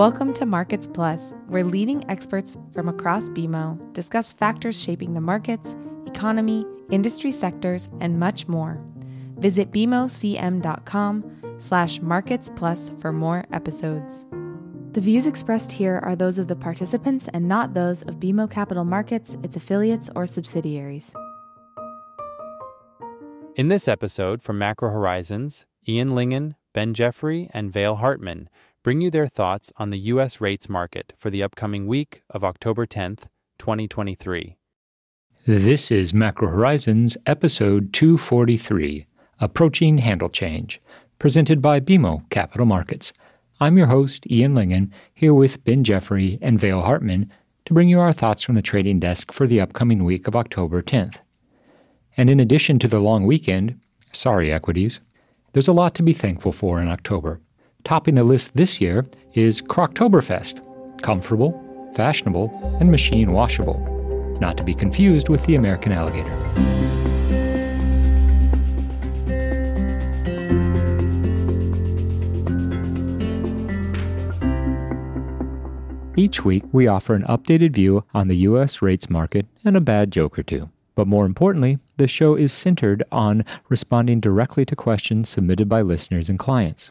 Welcome to Markets Plus, where leading experts from across BMO discuss factors shaping the markets, economy, industry sectors, and much more. Visit bmocm.com slash markets plus for more episodes. The views expressed here are those of the participants and not those of BMO Capital Markets, its affiliates, or subsidiaries. In this episode from Macro Horizons, Ian Lyngen, Ben Jeffery, and Vail Hartman bring you their thoughts on the U.S. rates market for the upcoming week of October 10th, 2023. This is Macro Horizons, episode 243 Approaching Handle Change, presented by BMO Capital Markets. I'm your host, Ian Lyngen, here with Ben Jeffery and Vail Hartman to bring you our thoughts from the trading desk for the upcoming week of October 10th. And in addition to the long weekend, sorry, equities, there's a lot to be thankful for in October. Topping the list this year is Croctoberfest, comfortable, fashionable, and machine washable, not to be confused with the American alligator. Each week, we offer an updated view on the U.S. rates market and a bad joke or two. But more importantly, the show is centered on responding directly to questions submitted by listeners and clients.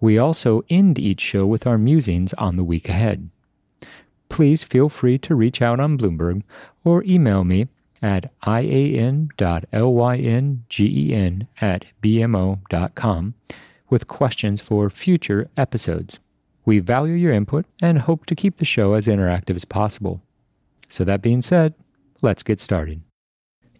We also end each show with our musings on the week ahead. Please feel free to reach out on Bloomberg or email me at ian.lyngen at bmo.com with questions for future episodes. We value your input and hope to keep the show as interactive as possible. So, that being said, let's get started.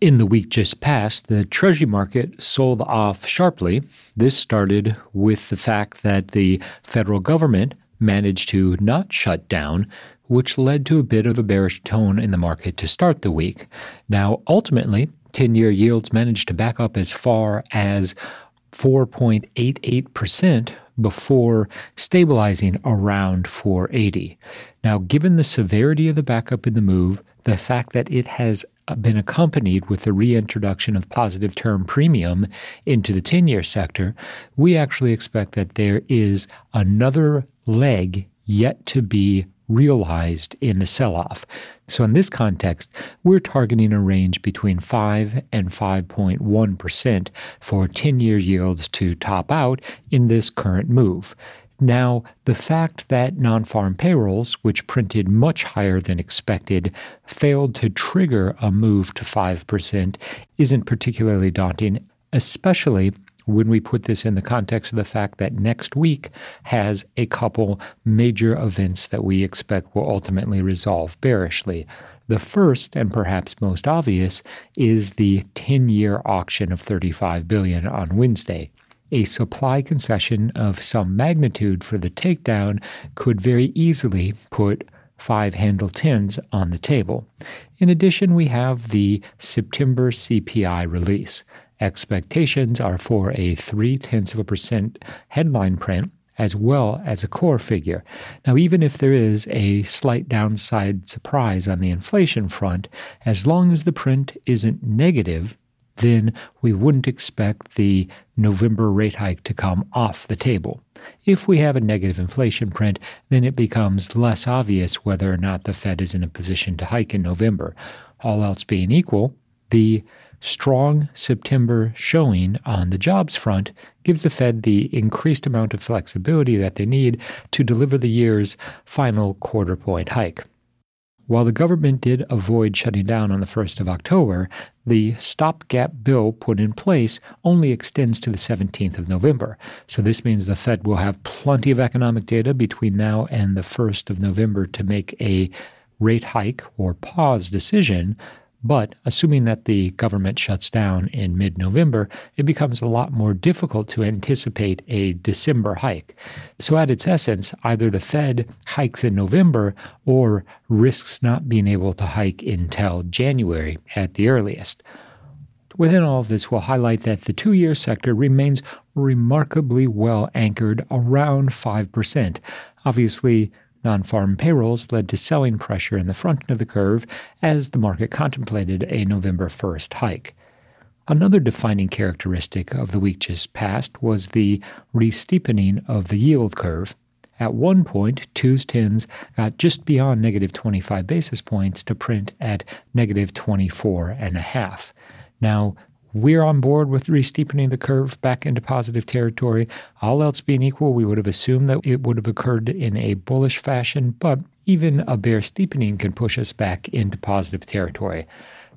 In the week just past, the Treasury market sold off sharply. This started with the fact that the federal government managed to not shut down, which led to a bit of a bearish tone in the market to start the week. Now, ultimately, 10 year yields managed to back up as far as 4.88% before stabilizing around 480. Now, given the severity of the backup in the move, the fact that it has been accompanied with the reintroduction of positive term premium into the 10 year sector, we actually expect that there is another leg yet to be realized in the sell off. So, in this context, we're targeting a range between 5 and 5.1% for 10 year yields to top out in this current move. Now, the fact that non farm payrolls, which printed much higher than expected, failed to trigger a move to 5% isn't particularly daunting, especially when we put this in the context of the fact that next week has a couple major events that we expect will ultimately resolve bearishly. The first and perhaps most obvious is the 10-year auction of 35 billion on Wednesday a supply concession of some magnitude for the takedown could very easily put five handle tens on the table. In addition, we have the September CPI release. Expectations are for a three tenths of a percent headline print as well as a core figure. Now, even if there is a slight downside surprise on the inflation front, as long as the print isn't negative, then we wouldn't expect the November rate hike to come off the table. If we have a negative inflation print, then it becomes less obvious whether or not the Fed is in a position to hike in November. All else being equal, the strong September showing on the jobs front gives the Fed the increased amount of flexibility that they need to deliver the year's final quarter point hike. While the government did avoid shutting down on the 1st of October, the stopgap bill put in place only extends to the 17th of November. So this means the Fed will have plenty of economic data between now and the 1st of November to make a rate hike or pause decision but assuming that the government shuts down in mid November, it becomes a lot more difficult to anticipate a December hike. So, at its essence, either the Fed hikes in November or risks not being able to hike until January at the earliest. Within all of this, we'll highlight that the two year sector remains remarkably well anchored around 5%. Obviously, Non farm payrolls led to selling pressure in the front end of the curve as the market contemplated a November 1st hike. Another defining characteristic of the week just past was the re-steepening of the yield curve. At one point, twos tens got just beyond negative 25 basis points to print at negative 24 and a half. Now, we're on board with re-steepening the curve back into positive territory. All else being equal, we would have assumed that it would have occurred in a bullish fashion, but even a bear steepening can push us back into positive territory.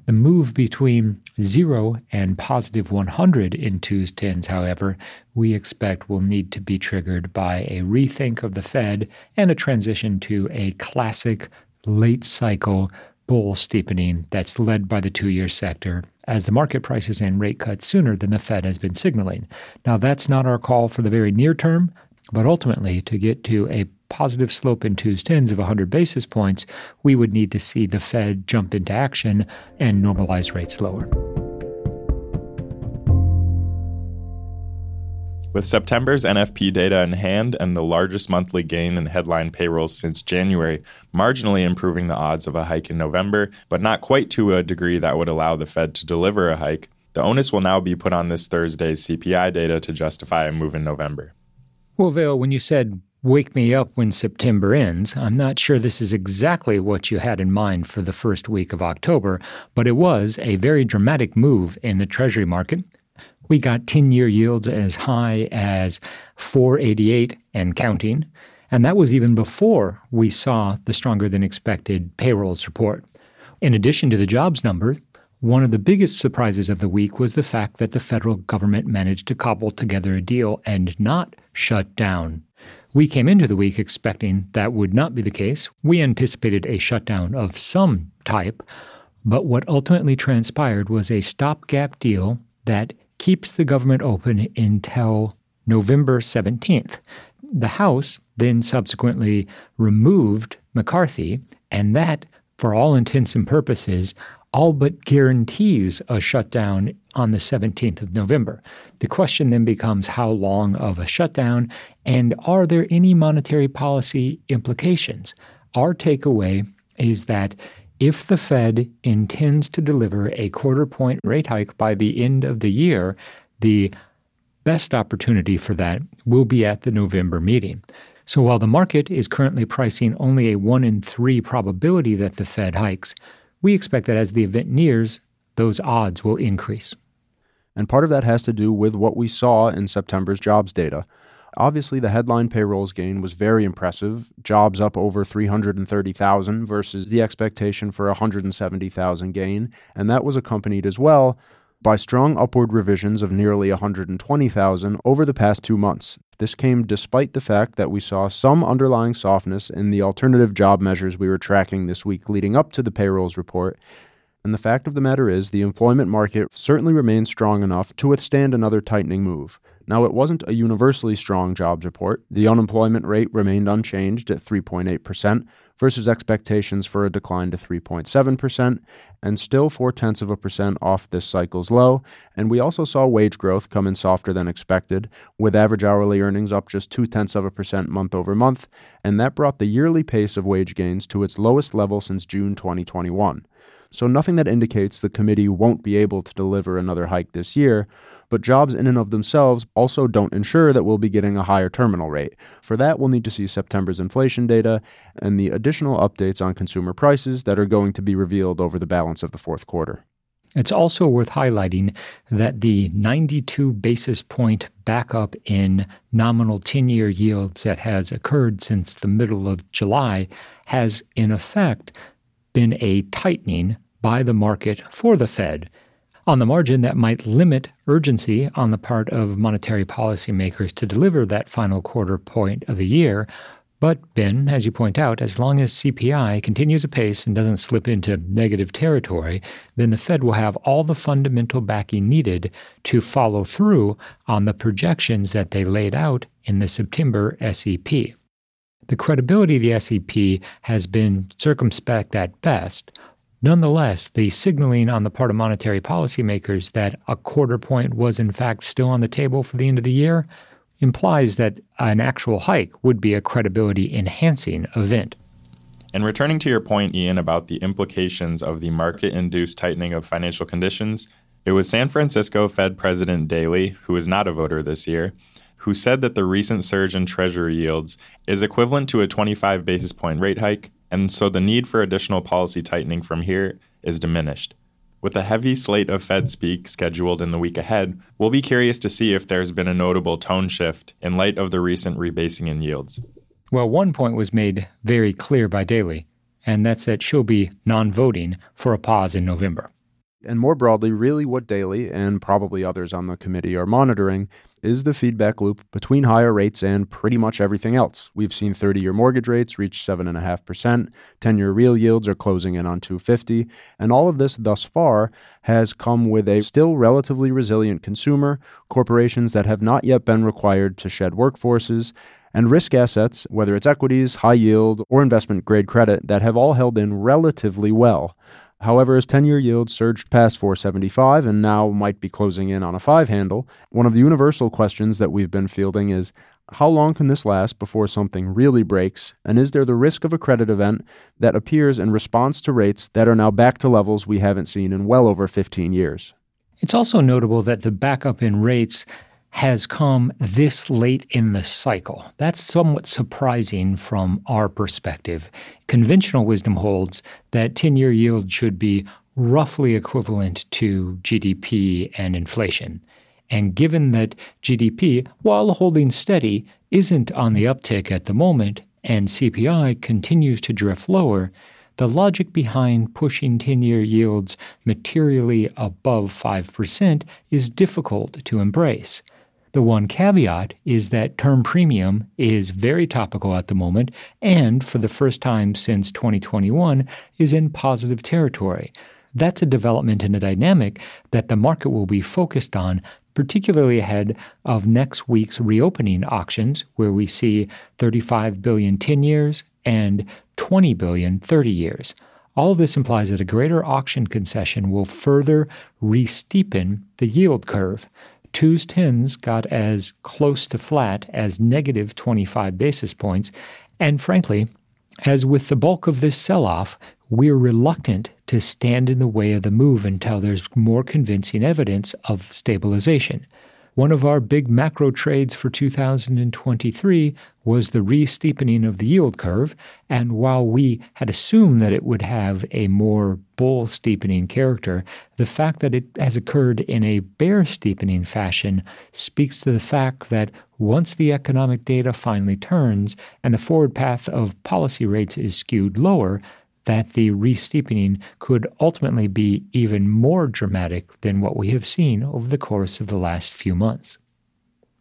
The move between 0 and positive 100 in twos tens, however, we expect will need to be triggered by a rethink of the Fed and a transition to a classic late cycle bull steepening that's led by the two year sector as the market prices in rate cuts sooner than the Fed has been signaling. Now, that's not our call for the very near term, but ultimately, to get to a positive slope in twos tens of 100 basis points, we would need to see the Fed jump into action and normalize rates lower. With September's NFP data in hand and the largest monthly gain in headline payrolls since January, marginally improving the odds of a hike in November, but not quite to a degree that would allow the Fed to deliver a hike, the onus will now be put on this Thursday's CPI data to justify a move in November. Well, Vail, when you said wake me up when September ends, I'm not sure this is exactly what you had in mind for the first week of October, but it was a very dramatic move in the Treasury market. We got 10 year yields as high as 488 and counting. And that was even before we saw the stronger than expected payrolls report. In addition to the jobs number, one of the biggest surprises of the week was the fact that the federal government managed to cobble together a deal and not shut down. We came into the week expecting that would not be the case. We anticipated a shutdown of some type, but what ultimately transpired was a stopgap deal that keeps the government open until November 17th. The House then subsequently removed McCarthy, and that, for all intents and purposes, all but guarantees a shutdown on the 17th of November. The question then becomes how long of a shutdown, and are there any monetary policy implications? Our takeaway is that if the Fed intends to deliver a quarter point rate hike by the end of the year, the best opportunity for that will be at the November meeting. So while the market is currently pricing only a 1 in 3 probability that the Fed hikes, we expect that as the event nears, those odds will increase. And part of that has to do with what we saw in September's jobs data. Obviously, the headline payrolls gain was very impressive. Jobs up over 330,000 versus the expectation for 170,000 gain, and that was accompanied as well by strong upward revisions of nearly 120,000 over the past 2 months. This came despite the fact that we saw some underlying softness in the alternative job measures we were tracking this week leading up to the payrolls report. And the fact of the matter is, the employment market certainly remains strong enough to withstand another tightening move. Now, it wasn't a universally strong jobs report. The unemployment rate remained unchanged at 3.8% versus expectations for a decline to 3.7%, and still four tenths of a percent off this cycle's low. And we also saw wage growth come in softer than expected, with average hourly earnings up just two tenths of a percent month over month, and that brought the yearly pace of wage gains to its lowest level since June 2021. So, nothing that indicates the committee won't be able to deliver another hike this year, but jobs in and of themselves also don't ensure that we'll be getting a higher terminal rate. For that, we'll need to see September's inflation data and the additional updates on consumer prices that are going to be revealed over the balance of the fourth quarter. It's also worth highlighting that the 92 basis point backup in nominal 10 year yields that has occurred since the middle of July has, in effect, been a tightening by the market for the Fed. On the margin, that might limit urgency on the part of monetary policymakers to deliver that final quarter point of the year. But, Ben, as you point out, as long as CPI continues apace and doesn't slip into negative territory, then the Fed will have all the fundamental backing needed to follow through on the projections that they laid out in the September SEP. The credibility of the SEP has been circumspect at best, Nonetheless, the signaling on the part of monetary policymakers that a quarter point was in fact still on the table for the end of the year implies that an actual hike would be a credibility enhancing event. And returning to your point, Ian, about the implications of the market induced tightening of financial conditions, it was San Francisco Fed President Daly, who is not a voter this year, who said that the recent surge in Treasury yields is equivalent to a 25 basis point rate hike, and so the need for additional policy tightening from here is diminished. With a heavy slate of Fed speak scheduled in the week ahead, we'll be curious to see if there's been a notable tone shift in light of the recent rebasing in yields. Well, one point was made very clear by Daly, and that's that she'll be non voting for a pause in November. And more broadly, really what Daly and probably others on the committee are monitoring is the feedback loop between higher rates and pretty much everything else. We've seen 30 year mortgage rates reach 7.5%, 10 year real yields are closing in on 250, and all of this thus far has come with a still relatively resilient consumer, corporations that have not yet been required to shed workforces, and risk assets, whether it's equities, high yield, or investment grade credit, that have all held in relatively well. However, as 10 year yields surged past 475 and now might be closing in on a five handle, one of the universal questions that we've been fielding is how long can this last before something really breaks? And is there the risk of a credit event that appears in response to rates that are now back to levels we haven't seen in well over 15 years? It's also notable that the backup in rates has come this late in the cycle. That's somewhat surprising from our perspective. Conventional wisdom holds that 10 year yield should be roughly equivalent to GDP and inflation. And given that GDP, while holding steady, isn't on the uptick at the moment, and CPI continues to drift lower, the logic behind pushing 10 year yields materially above 5% is difficult to embrace. The one caveat is that term premium is very topical at the moment and, for the first time since 2021, is in positive territory. That's a development in a dynamic that the market will be focused on, particularly ahead of next week's reopening auctions, where we see 35 billion 10 years and 20 billion 30 years. All of this implies that a greater auction concession will further re-steepen the yield curve. Twos tens got as close to flat as negative 25 basis points. And frankly, as with the bulk of this sell off, we're reluctant to stand in the way of the move until there's more convincing evidence of stabilization. One of our big macro trades for 2023 was the re steepening of the yield curve. And while we had assumed that it would have a more bull steepening character, the fact that it has occurred in a bear steepening fashion speaks to the fact that once the economic data finally turns and the forward path of policy rates is skewed lower, that the re-steepening could ultimately be even more dramatic than what we have seen over the course of the last few months.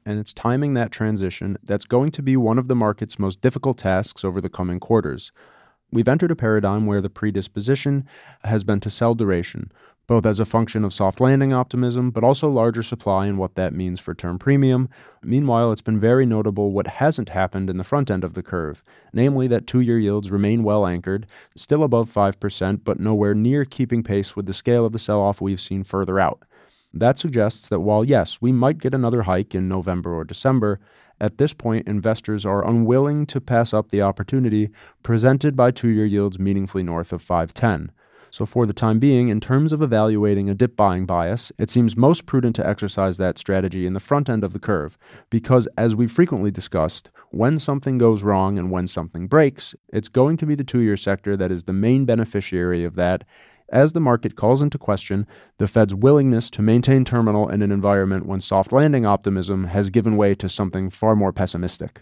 And it's timing that transition that's going to be one of the market's most difficult tasks over the coming quarters. We've entered a paradigm where the predisposition has been to sell duration, both as a function of soft landing optimism, but also larger supply and what that means for term premium. Meanwhile, it's been very notable what hasn't happened in the front end of the curve, namely that two year yields remain well anchored, still above 5%, but nowhere near keeping pace with the scale of the sell off we've seen further out. That suggests that while, yes, we might get another hike in November or December, at this point, investors are unwilling to pass up the opportunity presented by two year yields meaningfully north of 510. So, for the time being, in terms of evaluating a dip buying bias, it seems most prudent to exercise that strategy in the front end of the curve because, as we've frequently discussed, when something goes wrong and when something breaks, it's going to be the two year sector that is the main beneficiary of that. As the market calls into question the Fed's willingness to maintain terminal in an environment when soft landing optimism has given way to something far more pessimistic.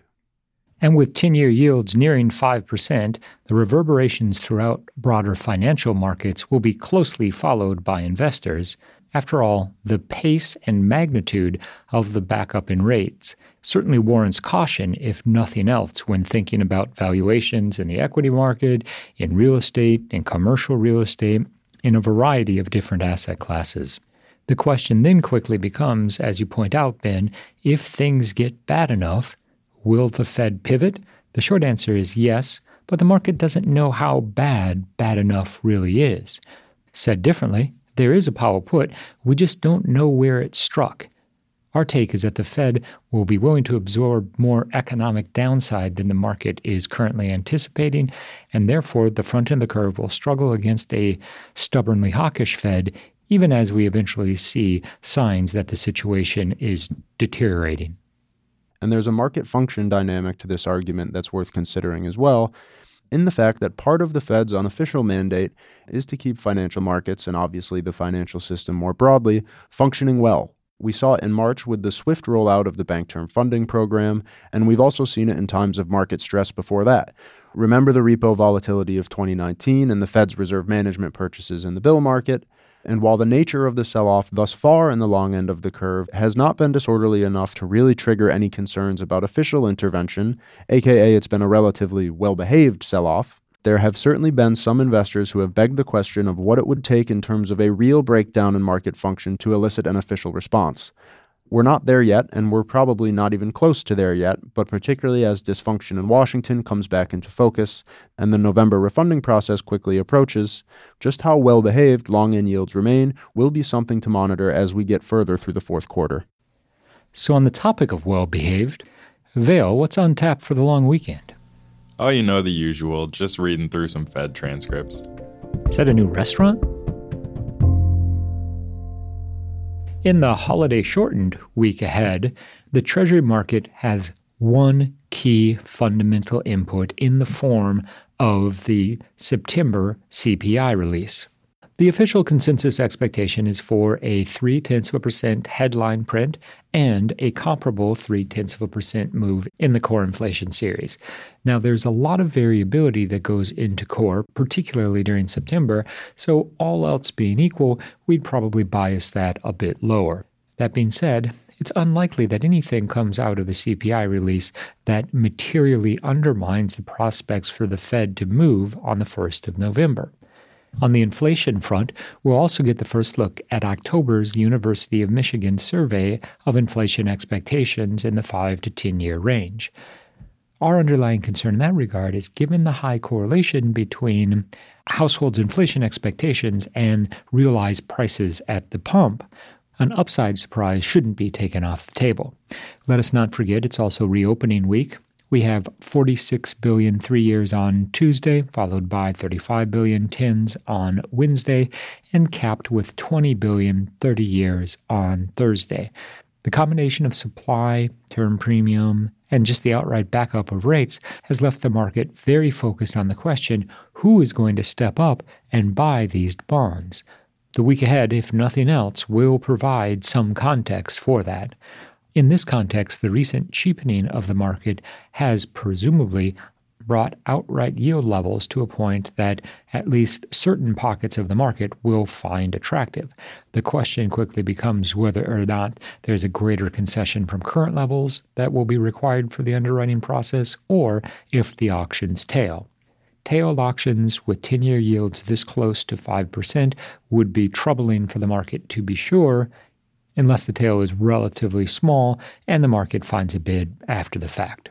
And with 10 year yields nearing 5%, the reverberations throughout broader financial markets will be closely followed by investors. After all, the pace and magnitude of the backup in rates certainly warrants caution, if nothing else, when thinking about valuations in the equity market, in real estate, in commercial real estate, in a variety of different asset classes. The question then quickly becomes, as you point out, Ben, if things get bad enough, Will the Fed pivot? The short answer is yes, but the market doesn't know how bad bad enough really is. Said differently, there is a Powell put, we just don't know where it struck. Our take is that the Fed will be willing to absorb more economic downside than the market is currently anticipating, and therefore the front end of the curve will struggle against a stubbornly hawkish Fed, even as we eventually see signs that the situation is deteriorating. And there's a market function dynamic to this argument that's worth considering as well, in the fact that part of the Fed's unofficial mandate is to keep financial markets and obviously the financial system more broadly functioning well. We saw it in March with the swift rollout of the Bank Term Funding Program, and we've also seen it in times of market stress before that. Remember the repo volatility of 2019 and the Fed's reserve management purchases in the bill market? And while the nature of the sell off thus far in the long end of the curve has not been disorderly enough to really trigger any concerns about official intervention, aka it's been a relatively well behaved sell off, there have certainly been some investors who have begged the question of what it would take in terms of a real breakdown in market function to elicit an official response. We're not there yet, and we're probably not even close to there yet, but particularly as dysfunction in Washington comes back into focus and the November refunding process quickly approaches, just how well behaved long end yields remain will be something to monitor as we get further through the fourth quarter. So, on the topic of well behaved, Vail, what's on tap for the long weekend? Oh, you know the usual, just reading through some Fed transcripts. Is that a new restaurant? In the holiday shortened week ahead, the Treasury market has one key fundamental input in the form of the September CPI release. The official consensus expectation is for a 3 tenths of a percent headline print and a comparable 3 tenths of a percent move in the core inflation series. Now, there's a lot of variability that goes into core, particularly during September, so all else being equal, we'd probably bias that a bit lower. That being said, it's unlikely that anything comes out of the CPI release that materially undermines the prospects for the Fed to move on the 1st of November. On the inflation front, we'll also get the first look at October's University of Michigan survey of inflation expectations in the 5 to 10 year range. Our underlying concern in that regard is given the high correlation between households' inflation expectations and realized prices at the pump, an upside surprise shouldn't be taken off the table. Let us not forget it's also reopening week. We have 46 billion three years on Tuesday, followed by 35 billion tens on Wednesday, and capped with 20 billion 30 years on Thursday. The combination of supply, term premium, and just the outright backup of rates has left the market very focused on the question who is going to step up and buy these bonds? The week ahead, if nothing else, will provide some context for that. In this context, the recent cheapening of the market has presumably brought outright yield levels to a point that at least certain pockets of the market will find attractive. The question quickly becomes whether or not there's a greater concession from current levels that will be required for the underwriting process or if the auctions tail. Tailed auctions with 10 year yields this close to 5% would be troubling for the market to be sure, unless the tail is relatively small and the market finds a bid after the fact.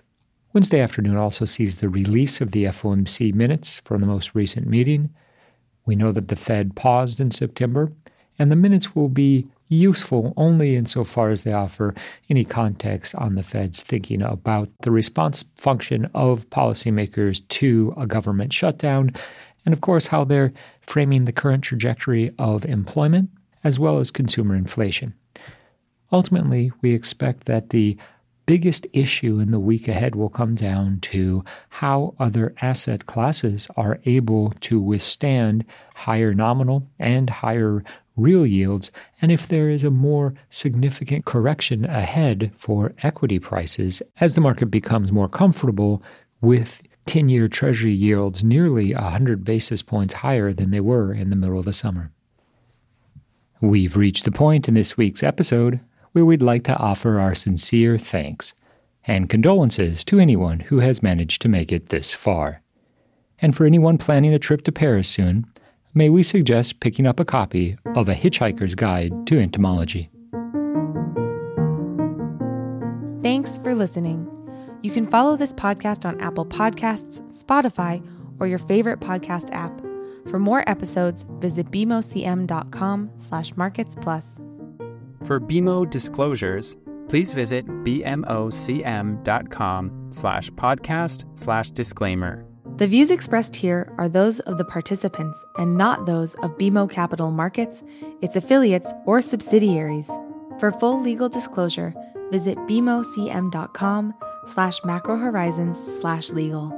Wednesday afternoon also sees the release of the FOMC minutes from the most recent meeting. We know that the Fed paused in September, and the minutes will be useful only insofar as they offer any context on the Fed's thinking about the response function of policymakers to a government shutdown, and of course, how they're framing the current trajectory of employment as well as consumer inflation. Ultimately, we expect that the biggest issue in the week ahead will come down to how other asset classes are able to withstand higher nominal and higher real yields, and if there is a more significant correction ahead for equity prices as the market becomes more comfortable with 10 year Treasury yields nearly 100 basis points higher than they were in the middle of the summer. We've reached the point in this week's episode where we'd like to offer our sincere thanks and condolences to anyone who has managed to make it this far. And for anyone planning a trip to Paris soon, may we suggest picking up a copy of A Hitchhiker's Guide to Entomology. Thanks for listening. You can follow this podcast on Apple Podcasts, Spotify, or your favorite podcast app. For more episodes, visit bmocm.com slash markets plus. For BMO disclosures, please visit bmocm.com slash podcast slash disclaimer. The views expressed here are those of the participants and not those of BMO Capital Markets, its affiliates, or subsidiaries. For full legal disclosure, visit bmocm.com slash macrohorizons slash legal.